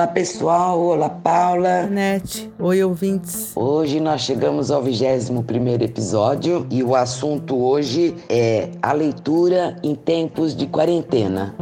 Olá pessoal, olá Paula. Net, oi ouvintes. Hoje nós chegamos ao 21 primeiro episódio e o assunto hoje é a leitura em tempos de quarentena.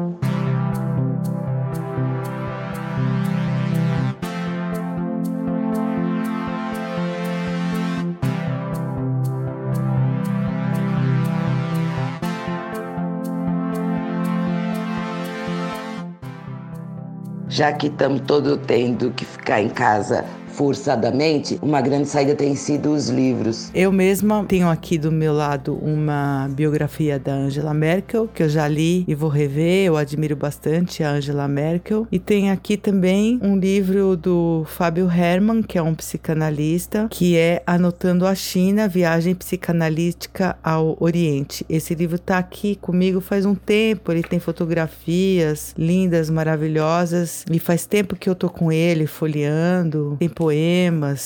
Já que estamos todos tendo que ficar em casa forçadamente, uma grande saída tem sido os livros. Eu mesma tenho aqui do meu lado uma biografia da Angela Merkel, que eu já li e vou rever. Eu admiro bastante a Angela Merkel. E tem aqui também um livro do Fábio Herman, que é um psicanalista, que é Anotando a China, Viagem Psicanalítica ao Oriente. Esse livro está aqui comigo faz um tempo. Ele tem fotografias lindas, maravilhosas. E faz tempo que eu tô com ele folheando. Tem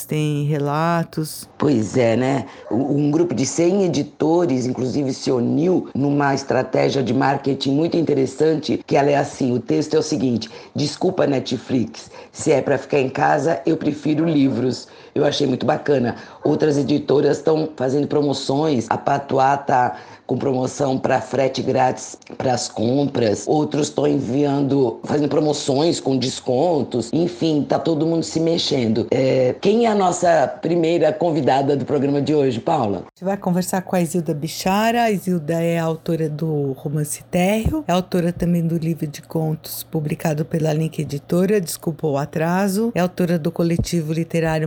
tem relatos. Pois é, né? Um grupo de 100 editores, inclusive, se uniu numa estratégia de marketing muito interessante, que ela é assim, o texto é o seguinte: desculpa Netflix, se é para ficar em casa, eu prefiro livros. Eu achei muito bacana. Outras editoras estão fazendo promoções. A Patuá tá com promoção para frete grátis para as compras. Outros estão enviando, fazendo promoções com descontos. Enfim, tá todo mundo se mexendo. É, quem é a nossa primeira convidada do programa de hoje, Paula? A gente vai conversar com a Isilda Bichara. A Isilda é autora do romance Térreo, é autora também do livro de contos publicado pela Link Editora, Desculpa o Atraso, é autora do coletivo literário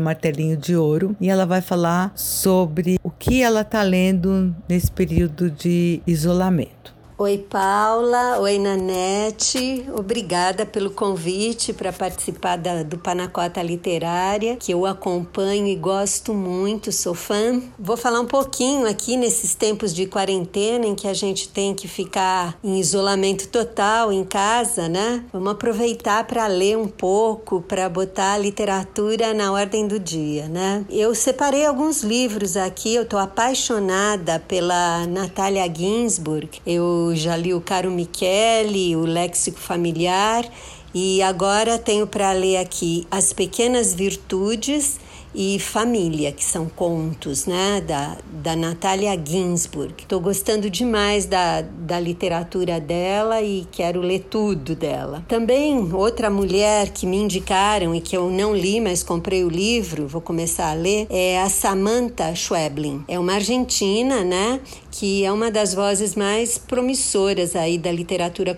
De Ouro e ela vai falar sobre o que ela está lendo nesse período de isolamento. Oi, Paula. Oi, Nanete. Obrigada pelo convite para participar da, do Panacota Literária, que eu acompanho e gosto muito, sou fã. Vou falar um pouquinho aqui nesses tempos de quarentena em que a gente tem que ficar em isolamento total em casa, né? Vamos aproveitar para ler um pouco, para botar a literatura na ordem do dia, né? Eu separei alguns livros aqui, eu estou apaixonada pela Natália Ginsburg. Eu já li o Caro Michele, o Léxico Familiar, e agora tenho para ler aqui As Pequenas Virtudes e Família, que são contos, né, da, da Natália Ginsburg. Estou gostando demais da, da literatura dela e quero ler tudo dela. Também outra mulher que me indicaram e que eu não li, mas comprei o livro, vou começar a ler, é a Samantha Schweblin. É uma argentina, né, que é uma das vozes mais promissoras aí da literatura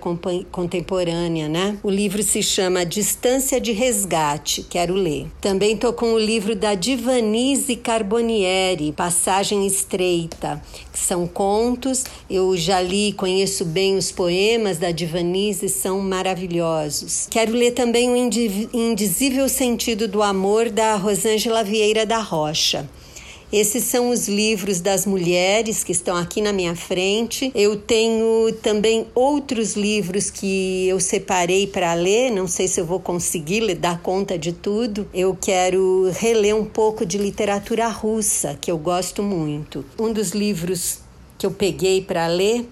contemporânea, né? O livro se chama Distância de Resgate, quero ler. Também estou com o livro da Divanise Carbonieri, Passagem Estreita, que são contos. Eu já li, conheço bem os poemas da Divanise, são maravilhosos. Quero ler também o Indizível Sentido do Amor da Rosângela Vieira da Rocha. Esses são os livros das mulheres que estão aqui na minha frente. Eu tenho também outros livros que eu separei para ler, não sei se eu vou conseguir dar conta de tudo. Eu quero reler um pouco de literatura russa, que eu gosto muito. Um dos livros que eu peguei para ler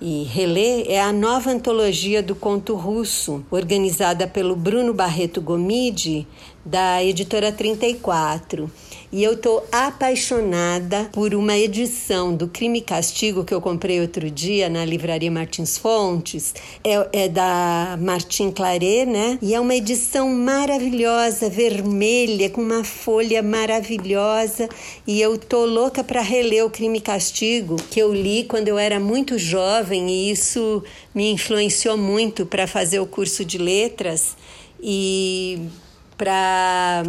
e reler é a nova antologia do conto russo, organizada pelo Bruno Barreto Gomide, da editora 34. E eu tô apaixonada por uma edição do Crime e Castigo que eu comprei outro dia na livraria Martins Fontes. É, é da Martin Claret, né? E é uma edição maravilhosa, vermelha, com uma folha maravilhosa. E eu tô louca para reler o Crime e Castigo, que eu li quando eu era muito jovem e isso me influenciou muito para fazer o curso de letras e para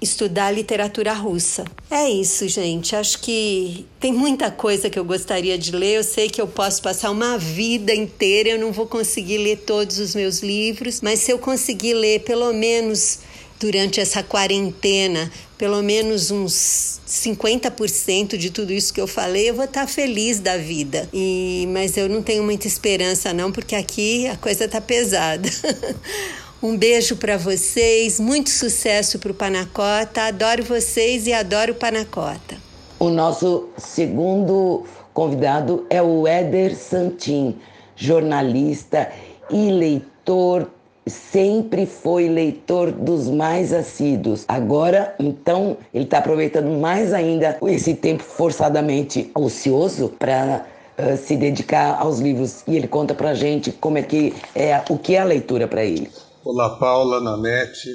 estudar literatura russa. É isso, gente. Acho que tem muita coisa que eu gostaria de ler. Eu sei que eu posso passar uma vida inteira, eu não vou conseguir ler todos os meus livros, mas se eu conseguir ler pelo menos durante essa quarentena, pelo menos uns 50% de tudo isso que eu falei, eu vou estar feliz da vida. E mas eu não tenho muita esperança não, porque aqui a coisa tá pesada. Um beijo para vocês, muito sucesso para o Panacota. Adoro vocês e adoro o Panacota. O nosso segundo convidado é o Éder Santin, jornalista e leitor sempre foi leitor dos mais assíduos. Agora, então, ele está aproveitando mais ainda esse tempo forçadamente ocioso para uh, se dedicar aos livros. E ele conta para gente como é que é o que é a leitura para ele. Olá, Paula, Nanete,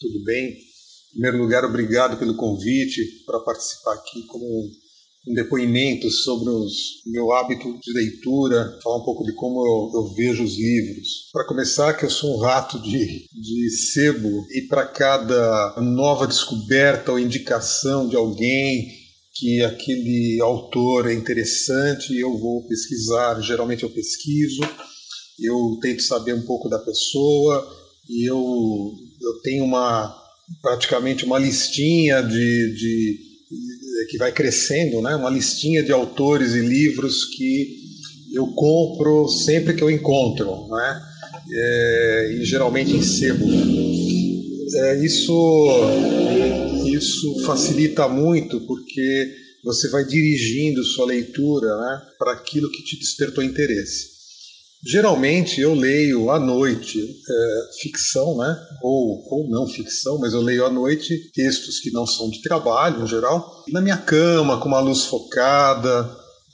tudo bem? Em primeiro lugar, obrigado pelo convite para participar aqui como um depoimento sobre o meu hábito de leitura, falar um pouco de como eu, eu vejo os livros. Para começar, que eu sou um rato de, de sebo e para cada nova descoberta ou indicação de alguém que aquele autor é interessante, eu vou pesquisar. Geralmente eu pesquiso, eu tento saber um pouco da pessoa e eu, eu tenho uma praticamente uma listinha de, de que vai crescendo, né? uma listinha de autores e livros que eu compro sempre que eu encontro, né? É, e geralmente em sebo. É, isso, isso facilita muito porque você vai dirigindo sua leitura né, para aquilo que te despertou interesse. Geralmente eu leio à noite é, ficção, né? Ou, ou não ficção, mas eu leio à noite textos que não são de trabalho em geral, na minha cama, com uma luz focada.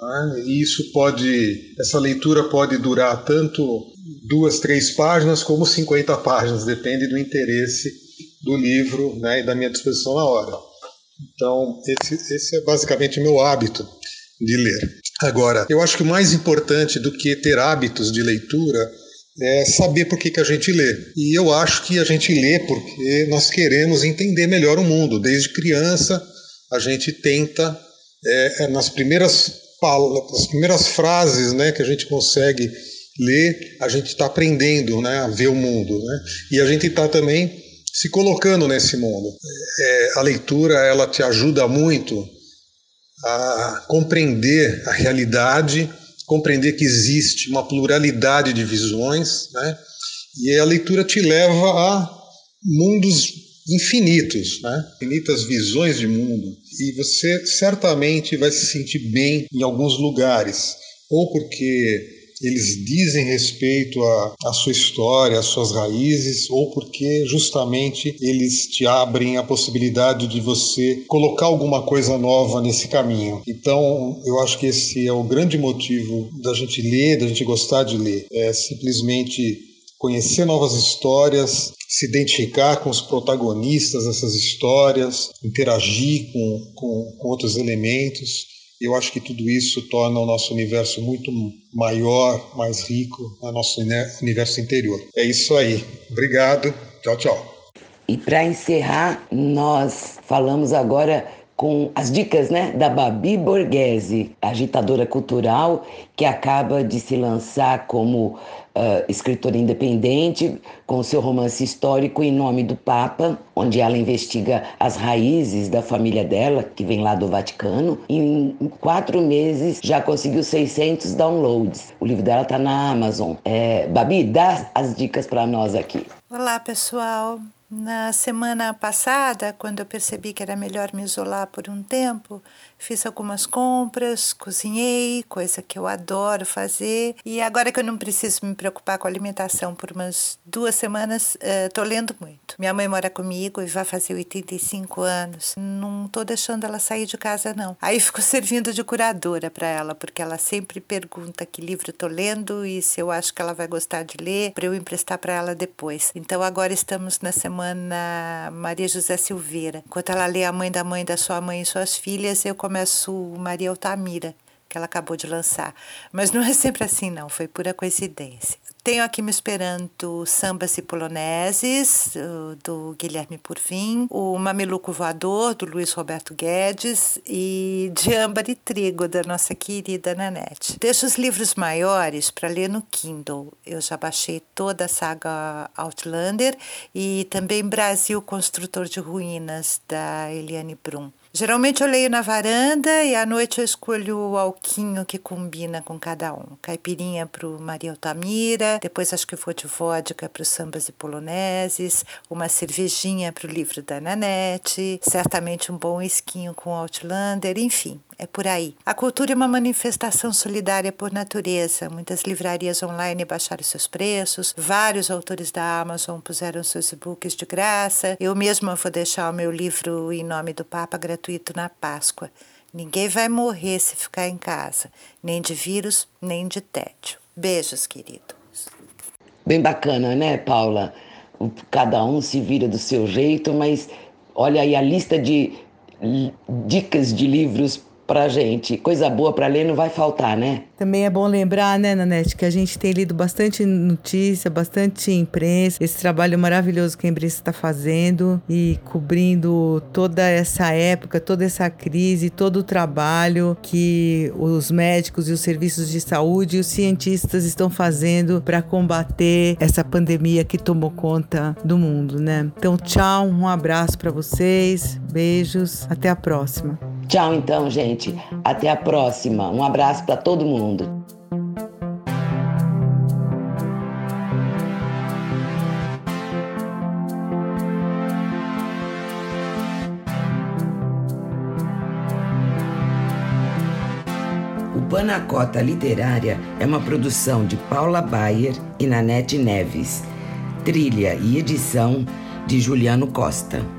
Né? E isso pode, essa leitura pode durar tanto duas, três páginas como 50 páginas, depende do interesse do livro né, e da minha disposição na hora. Então, esse, esse é basicamente o meu hábito de ler. Agora, eu acho que o mais importante do que ter hábitos de leitura é saber por que, que a gente lê. E eu acho que a gente lê porque nós queremos entender melhor o mundo. Desde criança, a gente tenta, é, é nas primeiras nas primeiras frases né, que a gente consegue ler, a gente está aprendendo né, a ver o mundo. Né? E a gente está também se colocando nesse mundo. É, a leitura ela te ajuda muito a compreender a realidade, compreender que existe uma pluralidade de visões, né? e a leitura te leva a mundos infinitos, né? infinitas visões de mundo, e você certamente vai se sentir bem em alguns lugares, ou porque eles dizem respeito à, sua história, às suas raízes, ou porque justamente eles te abrem a possibilidade de você colocar alguma coisa nova nesse caminho. Então, eu acho que esse é o grande motivo da gente ler, da gente gostar de ler. É simplesmente conhecer novas histórias, se identificar com os protagonistas dessas histórias, interagir com, com, com outros elementos. Eu acho que tudo isso torna o nosso universo muito maior, mais rico, o nosso universo interior. É isso aí. Obrigado. Tchau, tchau. E para encerrar, nós falamos agora com as dicas né, da Babi Borghese, agitadora cultural que acaba de se lançar como uh, escritora independente, com seu romance histórico Em Nome do Papa, onde ela investiga as raízes da família dela, que vem lá do Vaticano. Em quatro meses já conseguiu 600 downloads. O livro dela está na Amazon. É, Babi, dá as dicas para nós aqui. Olá, pessoal. Na semana passada, quando eu percebi que era melhor me isolar por um tempo, fiz algumas compras, cozinhei, coisa que eu adoro fazer. E agora que eu não preciso me preocupar com alimentação por umas duas semanas, estou uh, lendo muito. Minha mãe mora comigo e vai fazer 85 anos. Não estou deixando ela sair de casa, não. Aí fico servindo de curadora para ela, porque ela sempre pergunta que livro estou lendo e se eu acho que ela vai gostar de ler, para eu emprestar para ela depois. Então agora estamos na semana Maria José Silveira. Enquanto ela lê a mãe da mãe da sua mãe e suas filhas, eu começo Maria Altamira, que ela acabou de lançar. Mas não é sempre assim, não, foi pura coincidência. Tenho aqui me esperando Sambas e Poloneses, do Guilherme Purvin, o Mameluco Voador, do Luiz Roberto Guedes, e De Âmbar e Trigo, da nossa querida Nanete. Deixo os livros maiores para ler no Kindle. Eu já baixei toda a saga Outlander e também Brasil Construtor de Ruínas, da Eliane Brum. Geralmente eu leio na varanda e à noite eu escolho o alquinho que combina com cada um. Caipirinha para o Maria Altamira, depois acho que vou de vodka para os sambas e poloneses, uma cervejinha para o livro da Nanete, certamente um bom esquinho com Outlander, enfim. É por aí. A cultura é uma manifestação solidária por natureza. Muitas livrarias online baixaram seus preços, vários autores da Amazon puseram seus e-books de graça. Eu mesma vou deixar o meu livro Em Nome do Papa gratuito na Páscoa. Ninguém vai morrer se ficar em casa, nem de vírus, nem de tédio. Beijos, queridos. Bem bacana, né, Paula? Cada um se vira do seu jeito, mas olha aí a lista de dicas de livros pra gente. Coisa boa para ler não vai faltar, né? Também é bom lembrar, né, Nanete, que a gente tem lido bastante notícia, bastante imprensa, esse trabalho maravilhoso que a imprensa está fazendo e cobrindo toda essa época, toda essa crise, todo o trabalho que os médicos e os serviços de saúde e os cientistas estão fazendo para combater essa pandemia que tomou conta do mundo, né? Então, tchau, um abraço para vocês, beijos, até a próxima. Tchau, então, gente. Até a próxima. Um abraço para todo mundo. O Panacota Literária é uma produção de Paula Bayer e Nanete Neves. Trilha e edição de Juliano Costa.